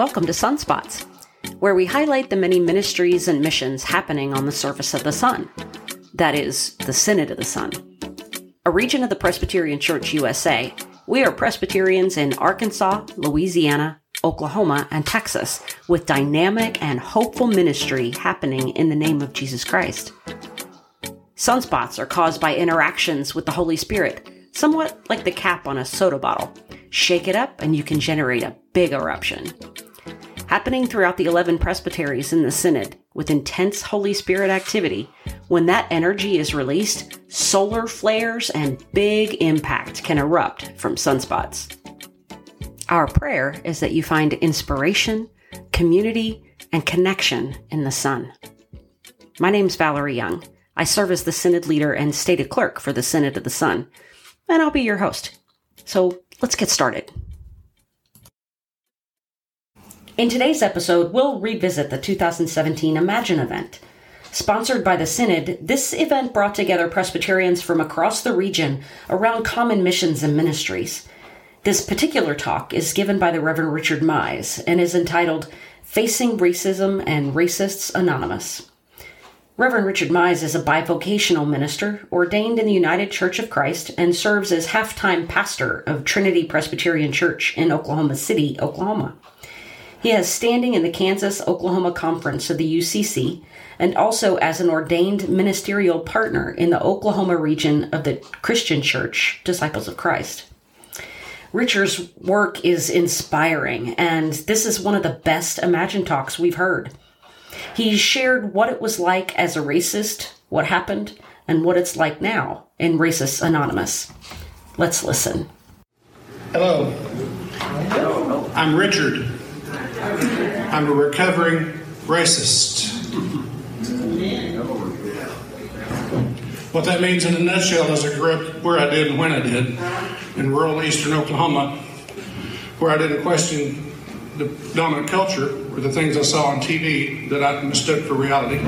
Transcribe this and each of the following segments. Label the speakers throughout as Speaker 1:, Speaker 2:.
Speaker 1: Welcome to Sunspots, where we highlight the many ministries and missions happening on the surface of the sun. That is, the Synod of the Sun. A region of the Presbyterian Church USA, we are Presbyterians in Arkansas, Louisiana, Oklahoma, and Texas, with dynamic and hopeful ministry happening in the name of Jesus Christ. Sunspots are caused by interactions with the Holy Spirit, somewhat like the cap on a soda bottle. Shake it up and you can generate a big eruption happening throughout the 11 presbyteries in the Synod with intense Holy Spirit activity. When that energy is released, solar flares and big impact can erupt from sunspots. Our prayer is that you find inspiration, community, and connection in the sun. My name's Valerie Young. I serve as the Synod leader and stated clerk for the Synod of the Sun, and I'll be your host. So let's get started. In today's episode, we'll revisit the 2017 Imagine event. Sponsored by the Synod, this event brought together Presbyterians from across the region around common missions and ministries. This particular talk is given by the Reverend Richard Mize and is entitled Facing Racism and Racists Anonymous. Reverend Richard Mize is a bivocational minister ordained in the United Church of Christ and serves as half time pastor of Trinity Presbyterian Church in Oklahoma City, Oklahoma. He has standing in the Kansas Oklahoma Conference of the UCC and also as an ordained ministerial partner in the Oklahoma region of the Christian Church, Disciples of Christ. Richard's work is inspiring, and this is one of the best Imagine talks we've heard. He shared what it was like as a racist, what happened, and what it's like now in Racists Anonymous. Let's listen.
Speaker 2: Hello. I'm Richard. I'm a recovering racist. What that means in a nutshell is I grew up where I did and when I did, in rural eastern Oklahoma, where I didn't question the dominant culture or the things I saw on TV that I mistook for reality.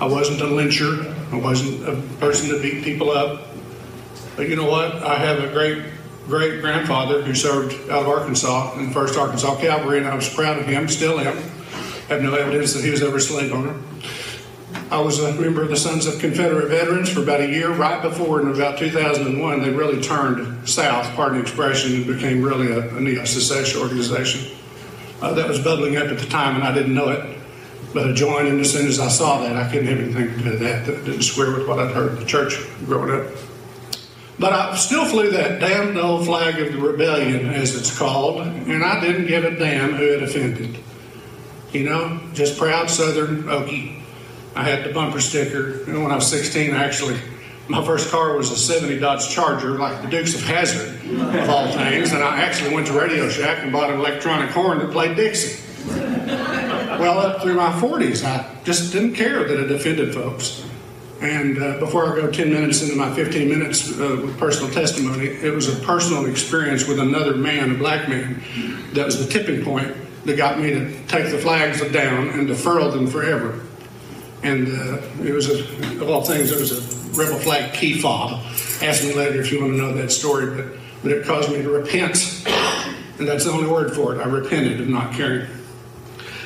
Speaker 2: I wasn't a lyncher. I wasn't a person to beat people up. But you know what? I have a great great grandfather who served out of Arkansas in the 1st Arkansas Cavalry, and I was proud of him, still am. Have no evidence that he was ever a slave owner. I was a member of the Sons of Confederate Veterans for about a year. Right before, in about 2001, they really turned south, pardon the expression, and became really a, a neo-secession organization. Uh, that was bubbling up at the time, and I didn't know it. But I joined, and as soon as I saw that, I couldn't have anything to do with that. That didn't square with what I'd heard in the church growing up. But I still flew that damned old flag of the rebellion, as it's called, and I didn't give a damn who it offended. You know, just proud Southern Okie. I had the bumper sticker. Know, when I was 16, actually, my first car was a 70 Dodge Charger, like the Dukes of Hazzard, of all things, and I actually went to Radio Shack and bought an electronic horn that played Dixie. Well, up through my 40s, I just didn't care that it offended folks. And uh, before I go 10 minutes into my 15 minutes uh, with personal testimony, it was a personal experience with another man, a black man, that was the tipping point that got me to take the flags down and to furl them forever. And uh, it was, a, of all things, it was a rebel flag key fob. Ask me later if you want to know that story, but, but it caused me to repent. And that's the only word for it. I repented of not caring.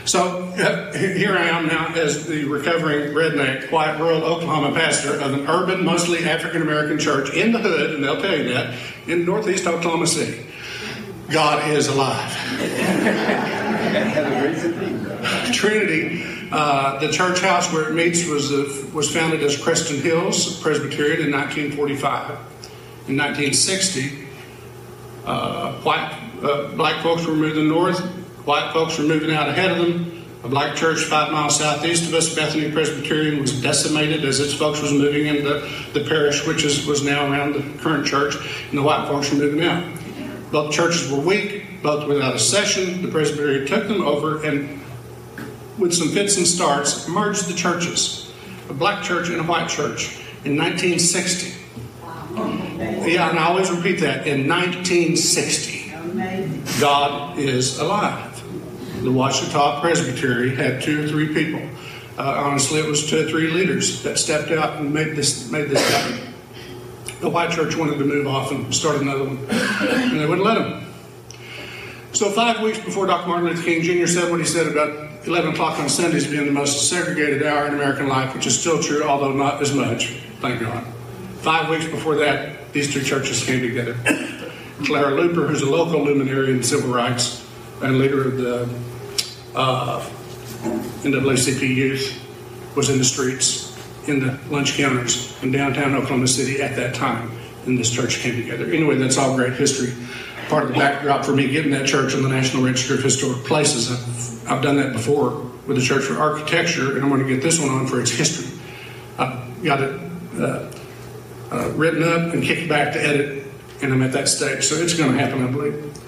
Speaker 2: So here I am now as the recovering redneck, white rural Oklahoma pastor of an urban, mostly African American church in the hood, and they'll tell you that, in northeast Oklahoma City. God is alive. Trinity, uh, the church house where it meets was uh, was founded as Creston Hills Presbyterian in 1945. In 1960, uh, white uh, black folks were moving north White folks were moving out ahead of them. A black church five miles southeast of us, Bethany Presbyterian, was decimated as its folks was moving into the parish, which is, was now around the current church, and the white folks were moving out. Both churches were weak, both without a session. The Presbyterian took them over and, with some fits and starts, merged the churches a black church and a white church in 1960. Yeah, and I always repeat that in 1960. God is alive the Ouachita Presbytery had two or three people. Uh, honestly, it was two or three leaders that stepped out and made this made this happen. The white church wanted to move off and start another one, and they wouldn't let them. So five weeks before Dr. Martin Luther King Jr. said what he said about 11 o'clock on Sundays being the most segregated hour in American life, which is still true, although not as much, thank God. Five weeks before that, these two churches came together. Clara Luper, who's a local luminary in civil rights and leader of the uh, NAACP youth, was in the streets, in the lunch counters in downtown Oklahoma City at that time, and this church came together. Anyway, that's all great history part of the backdrop for me getting that church on the National Register of Historic Places. I've, I've done that before with the Church for Architecture, and I'm going to get this one on for its history. I've got it uh, uh, written up and kicked back to edit, and I'm at that stage. So it's going to happen, I believe.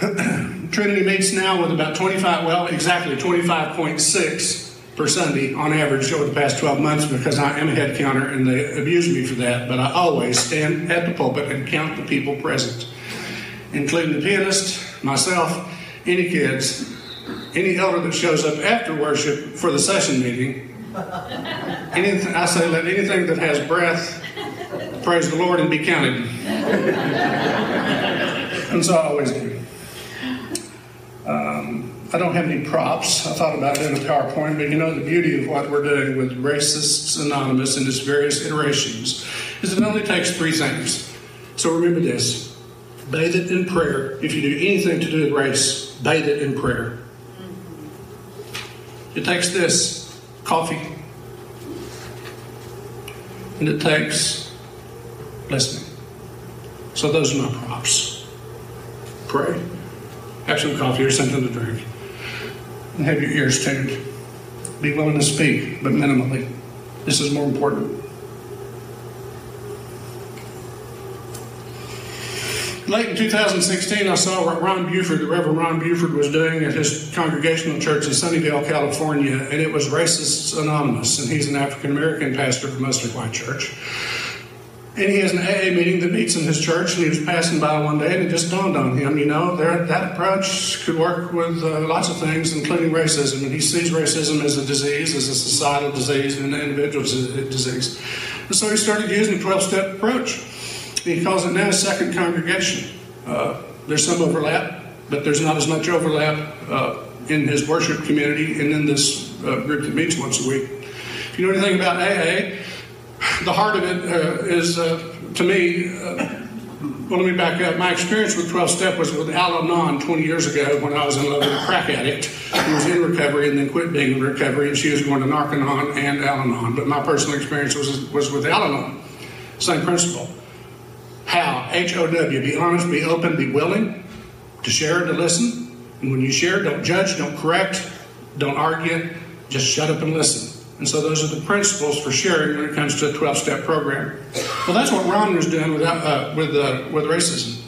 Speaker 2: Trinity meets now with about 25, well, exactly 25.6 per Sunday on average over the past 12 months because I am a head counter and they abuse me for that. But I always stand at the pulpit and count the people present including the pianist, myself, any kids, any elder that shows up after worship for the session meeting. Anything, I say, let anything that has breath praise the Lord and be counted. and so I always do. I don't have any props. I thought about it in a PowerPoint, but you know, the beauty of what we're doing with Racists Anonymous and its various iterations is it only takes three things. So remember this Bathe it in prayer. If you do anything to do with race, bathe it in prayer. It takes this coffee, and it takes listening. So those are my props. Pray, have some coffee or something to drink, and have your ears tuned. Be willing to speak, but minimally. This is more important. late in 2016, I saw what Ron Buford, the Reverend Ron Buford, was doing at his congregational church in Sunnyvale, California, and it was Racists Anonymous, and he's an African American pastor a mostly white church. And he has an AA meeting that meets in his church, and he was passing by one day, and it just dawned on him, you know, that approach could work with uh, lots of things, including racism. And he sees racism as a disease, as a societal disease, and an individual disease. And so he started using a 12 step approach. He calls it now second congregation. Uh, there's some overlap, but there's not as much overlap uh, in his worship community and in this uh, group that meets once a week. If you know anything about AA, the heart of it uh, is, uh, to me, uh, well, let me back up. My experience with 12 Step was with Al Anon 20 years ago when I was in love with a crack addict who was in recovery and then quit being in recovery, and she was going to Narconon and Al Anon. But my personal experience was, was with Al Anon. Same principle. How? H O W. Be honest, be open, be willing to share and to listen. And when you share, don't judge, don't correct, don't argue, just shut up and listen. And so those are the principles for sharing when it comes to a 12 step program. Well, that's what Ron was doing with, uh, with, uh, with racism.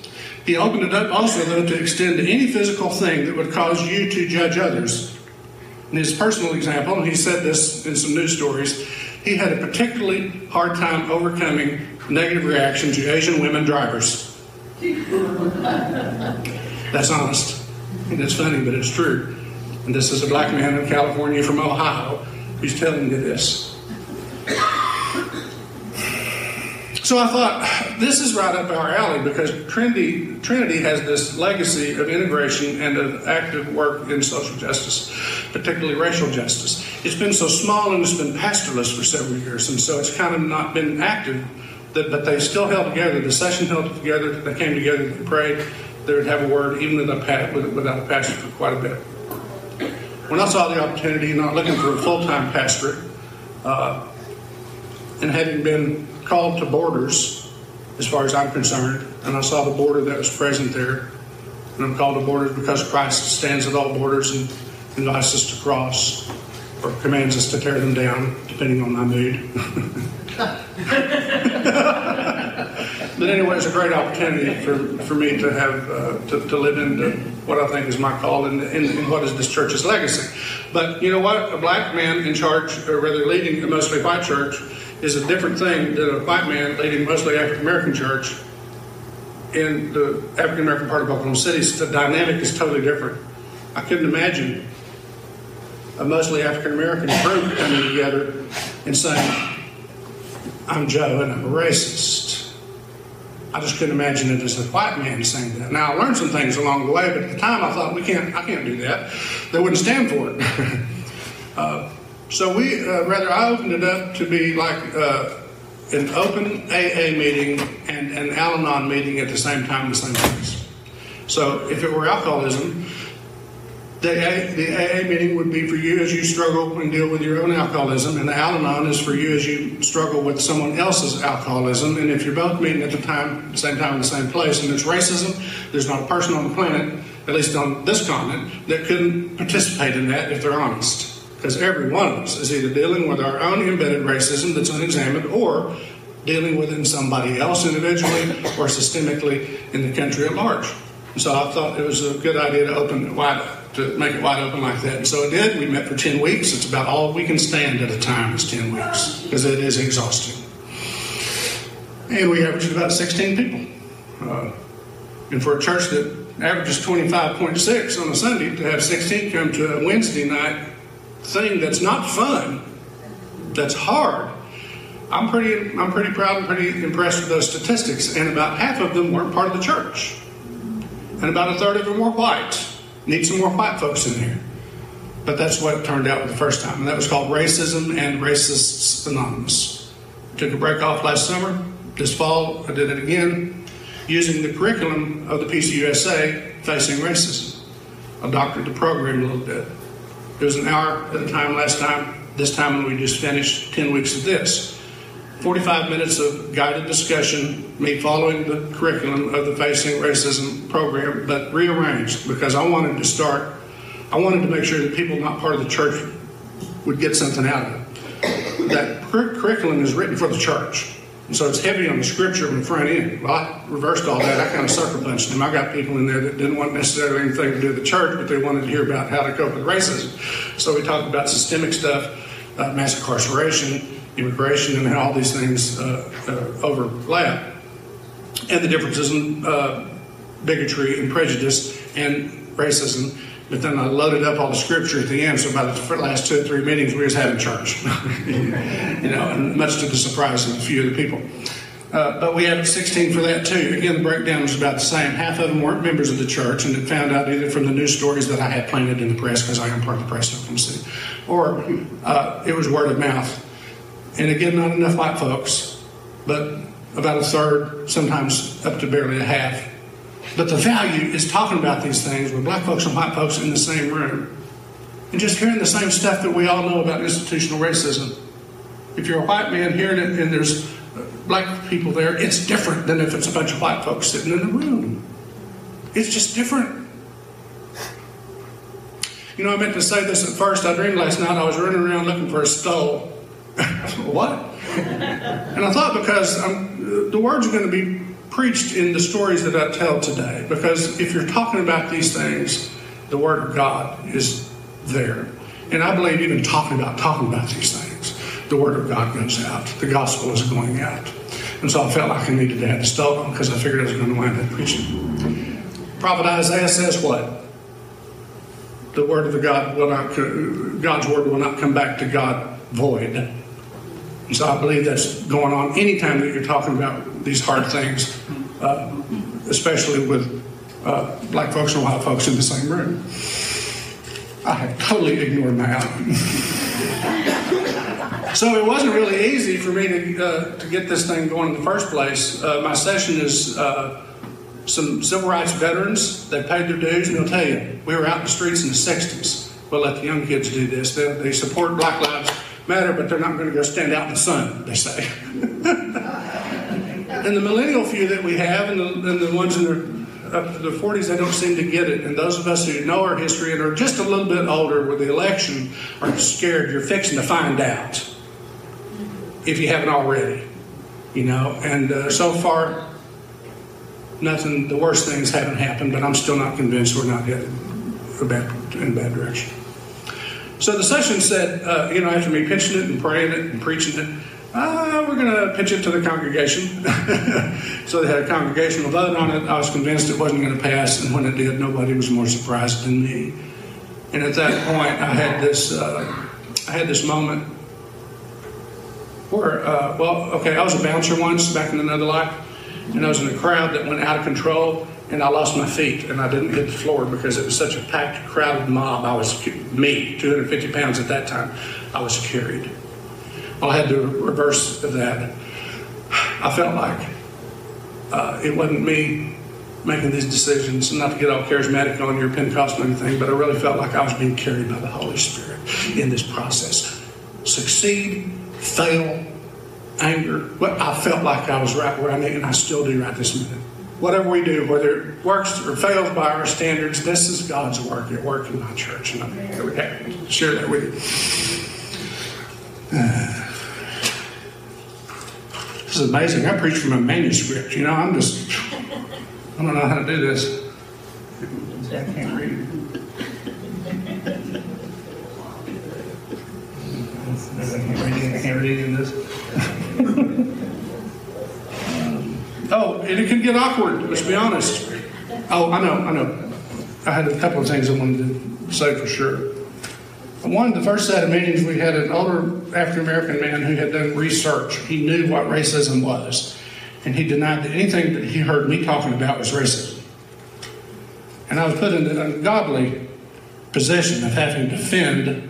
Speaker 2: He opened it up also, though, to extend to any physical thing that would cause you to judge others. In his personal example, and he said this in some news stories, he had a particularly hard time overcoming negative reaction to Asian women drivers. That's honest. And it's funny, but it's true. And this is a black man in California from Ohio who's telling you this. So I thought this is right up our alley because Trinity, Trinity has this legacy of integration and of active work in social justice, particularly racial justice. It's been so small and it's been pastorless for several years, and so it's kind of not been active but they still held together. The session held together. They came together. They prayed. They would have a word, even without a pastor, for quite a bit. When I saw the opportunity, not looking for a full time pastorate, uh, and having been called to borders, as far as I'm concerned, and I saw the border that was present there, and I'm called to borders because Christ stands at all borders and invites us to cross or commands us to tear them down, depending on my mood. but anyway, it's a great opportunity for, for me to have uh, to, to live into what I think is my call and, and, what is this church's legacy. But you know what? A black man in charge, or rather leading a mostly white church, is a different thing than a white man leading mostly African American church in the African American part of Oklahoma City. So the dynamic is totally different. I couldn't imagine a mostly African American group coming together and saying, I'm Joe and I'm a racist. I just couldn't imagine it as a white man saying that. Now I learned some things along the way, but at the time I thought we can't, I can't do that. They wouldn't stand for it. uh, so we, uh, rather, I opened it up to be like uh, an open AA meeting and an Al-Anon meeting at the same time, the same place. So if it were alcoholism, the AA, the AA meeting would be for you as you struggle and deal with your own alcoholism, and the Al Anon is for you as you struggle with someone else's alcoholism. And if you're both meeting at the time, same time, in the same place, and it's racism, there's not a person on the planet, at least on this continent, that couldn't participate in that if they're honest. Because every one of us is either dealing with our own embedded racism that's unexamined, or dealing with it in somebody else individually or systemically in the country at large. So I thought it was a good idea to open it wide to make it wide open like that. And so it did. We met for 10 weeks. It's about all we can stand at a time is 10 weeks because it is exhausting. And we averaged about 16 people. Uh, and for a church that averages 25.6 on a Sunday, to have 16 come to a Wednesday night thing that's not fun, that's hard, I'm pretty, I'm pretty proud and pretty impressed with those statistics. And about half of them weren't part of the church. And about a third of them were white. Need some more white folks in here. But that's what it turned out the first time. And that was called Racism and Racists Anonymous. Took a break off last summer. This fall, I did it again using the curriculum of the PCUSA facing racism. I doctored the program a little bit. It was an hour at a time last time. This time, when we just finished 10 weeks of this. 45 minutes of guided discussion, me following the curriculum of the Facing Racism program, but rearranged because I wanted to start, I wanted to make sure that people not part of the church would get something out of it. That curriculum is written for the church. And so it's heavy on the scripture on the front end. Well, I reversed all that. I kind of sucker punched them. I got people in there that didn't want necessarily anything to do with the church, but they wanted to hear about how to cope with racism. So we talked about systemic stuff, uh, mass incarceration, immigration and how all these things uh, uh, overlap, and the differences in uh, bigotry and prejudice and racism. But then I loaded up all the scripture at the end, so by the last two or three meetings, we was having church. you know, and much to the surprise of a few of the people. Uh, but we had 16 for that too. Again, the breakdown was about the same. Half of them weren't members of the church and it found out either from the news stories that I had planted in the press, because I am part of the press Oklahoma City, or uh, it was word of mouth and again, not enough white folks, but about a third, sometimes up to barely a half. But the value is talking about these things with black folks and white folks in the same room and just hearing the same stuff that we all know about institutional racism. If you're a white man hearing it and there's black people there, it's different than if it's a bunch of white folks sitting in the room. It's just different. You know, I meant to say this at first. I dreamed last night I was running around looking for a stole what? and I thought because I'm, the words are going to be preached in the stories that I tell today. Because if you're talking about these things, the Word of God is there. And I believe even talking about talking about these things, the Word of God goes out. The gospel is going out. And so I felt like I needed to the stove because I figured I was going to wind up preaching. Prophet Isaiah says what? The word of the God will not, God's word will not come back to God void. So I believe that's going on anytime that you're talking about these hard things, uh, especially with uh, black folks and white folks in the same room. I have totally ignored my outline. so it wasn't really easy for me to, uh, to get this thing going in the first place. Uh, my session is uh, some civil rights veterans. They paid their dues, and they'll tell you, we were out in the streets in the 60s. We'll let the young kids do this. They, they support Black Lives Matter, but they're not going to go stand out in the sun, they say. and the millennial few that we have, and the, and the ones in their up to the 40s, they don't seem to get it. And those of us who know our history and are just a little bit older with the election are scared you're fixing to find out if you haven't already. You know, and uh, so far, nothing, the worst things haven't happened, but I'm still not convinced we're not headed bad, in a bad direction. So the session said, uh, you know, after me pitching it and praying it and preaching it, uh, we're going to pitch it to the congregation. so they had a congregational vote on it. I was convinced it wasn't going to pass, and when it did, nobody was more surprised than me. And at that point, I had this, uh, I had this moment where, uh, well, okay, I was a bouncer once back in another life, And I was in a crowd that went out of control, and I lost my feet, and I didn't hit the floor because it was such a packed, crowded mob. I was, me, 250 pounds at that time, I was carried. Well, I had the reverse of that. I felt like uh, it wasn't me making these decisions, not to get all charismatic on your Pentecostal anything, but I really felt like I was being carried by the Holy Spirit in this process. Succeed, fail, anger. Well, I felt like I was right where I need, and I still do right this minute. Whatever we do, whether it works or fails by our standards, this is God's work at work in my church, and I'm happy to share that with you. Uh, this is amazing. I preach from a manuscript. You know, I'm just, I don't know how to do this. I can't read. I can't read, this. Oh, and it can get awkward, let's be honest. Oh, I know, I know. I had a couple of things I wanted to say for sure. One the first set of meetings, we had an older African American man who had done research. He knew what racism was, and he denied that anything that he heard me talking about was racism. And I was put in the ungodly position of having to defend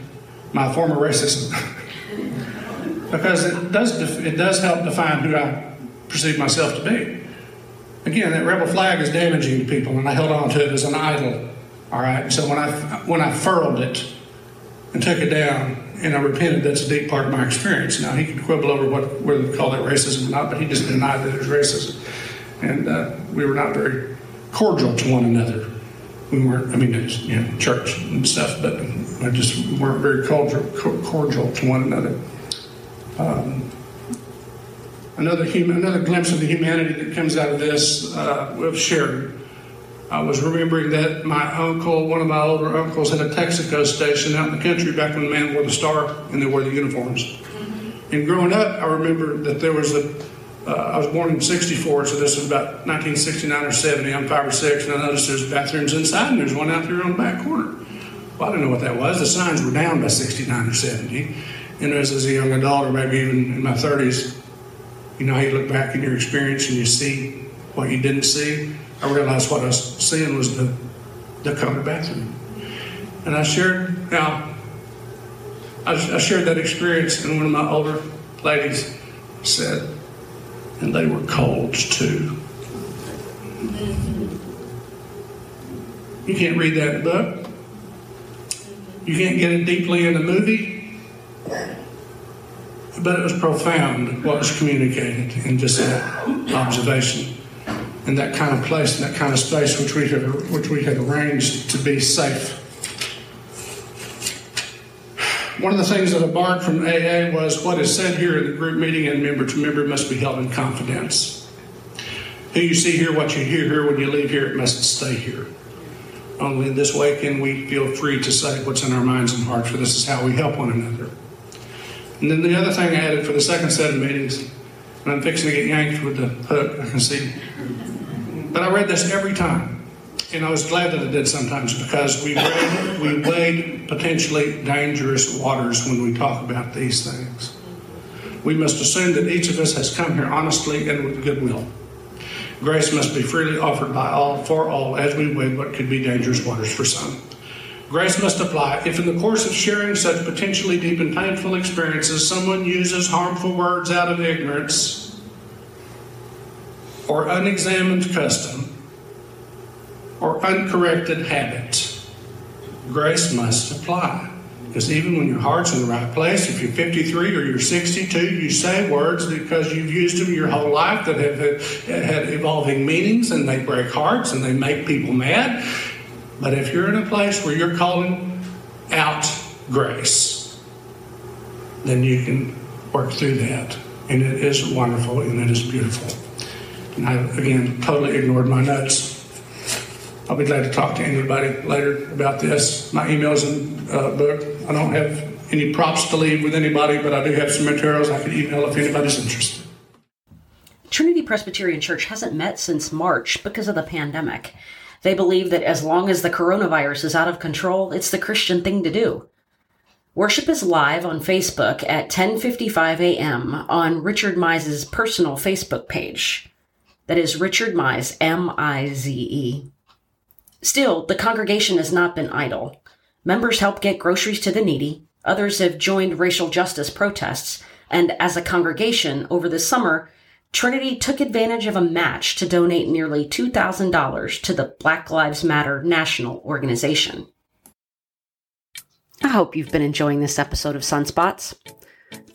Speaker 2: my former racism. because it does, it does help define who I perceive myself to be. Again, that rebel flag is damaging to people, and I held on to it as an idol. All right. So when I when I furled it and took it down, and I repented, that's a deep part of my experience. Now he could quibble over what whether to call that racism or not, but he just denied that it was racism, and uh, we were not very cordial to one another. We weren't. I mean, it was, you know, church and stuff, but I just weren't very cordial, cordial to one another. Um, another human, another glimpse of the humanity that comes out of this uh, with Sharon. I was remembering that my uncle, one of my older uncles, had a Texaco station out in the country back when the man wore the star and they wore the uniforms. Mm-hmm. And growing up, I remember that there was a. Uh, I was born in 64, so this was about 1969 or 70. I'm five or six, and I noticed there's bathrooms inside, and there's one out there on the back corner. Well, I didn't know what that was. The signs were down by 69 or 70. And as, as a young adult, or maybe even in my 30s, you know how you look back in your experience and you see what you didn't see? I realized what I was seeing was the, the covered bathroom. And I shared, now, I, I shared that experience, and one of my older ladies said, and they were colds too. You can't read that book. You can't get it deeply in a movie but it was profound what was communicated in just that observation in that kind of place, in that kind of space which we had, which we had arranged to be safe. One of the things that I borrowed from AA was what is said here in the group meeting and member to member must be held in confidence. Who you see here, what you hear here, when you leave here, it must stay here. Only in this way can we feel free to say what's in our minds and hearts, for this is how we help one another. And then the other thing I added for the second set of meetings, and I'm fixing to get yanked with the hook, I can see. But I read this every time. And I was glad that I did sometimes because we wade, we wade potentially dangerous waters when we talk about these things. We must assume that each of us has come here honestly and with goodwill. Grace must be freely offered by all for all as we wade what could be dangerous waters for some. Grace must apply if, in the course of sharing such potentially deep and painful experiences, someone uses harmful words out of ignorance or unexamined custom or uncorrected habit. Grace must apply. Because even when your heart's in the right place, if you're 53 or you're 62, you say words because you've used them your whole life that have had evolving meanings and they break hearts and they make people mad but if you're in a place where you're calling out grace, then you can work through that. And it is wonderful and it is beautiful. And I, again, totally ignored my notes. I'll be glad to talk to anybody later about this. My email's in uh, book. I don't have any props to leave with anybody, but I do have some materials I can email if anybody's interested.
Speaker 1: Trinity Presbyterian Church hasn't met since March because of the pandemic. They believe that as long as the coronavirus is out of control, it's the Christian thing to do. Worship is live on Facebook at 10:55 a.m. on Richard Mize's personal Facebook page. That is Richard Mize, M I Z E. Still, the congregation has not been idle. Members help get groceries to the needy, others have joined racial justice protests, and as a congregation, over the summer, Trinity took advantage of a match to donate nearly $2,000 to the Black Lives Matter national organization. I hope you've been enjoying this episode of Sunspots.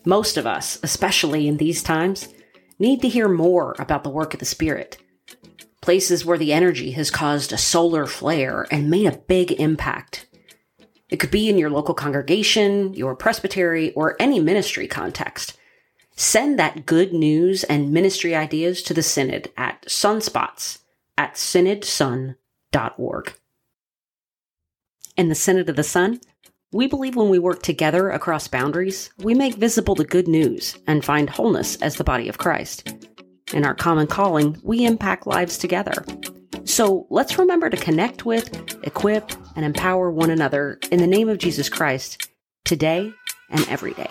Speaker 1: Most of us, especially in these times, need to hear more about the work of the Spirit. Places where the energy has caused a solar flare and made a big impact. It could be in your local congregation, your presbytery, or any ministry context. Send that good news and ministry ideas to the Synod at sunspots at synodsun.org. In the Synod of the Sun, we believe when we work together across boundaries, we make visible the good news and find wholeness as the body of Christ. In our common calling, we impact lives together. So let's remember to connect with, equip, and empower one another in the name of Jesus Christ today and every day.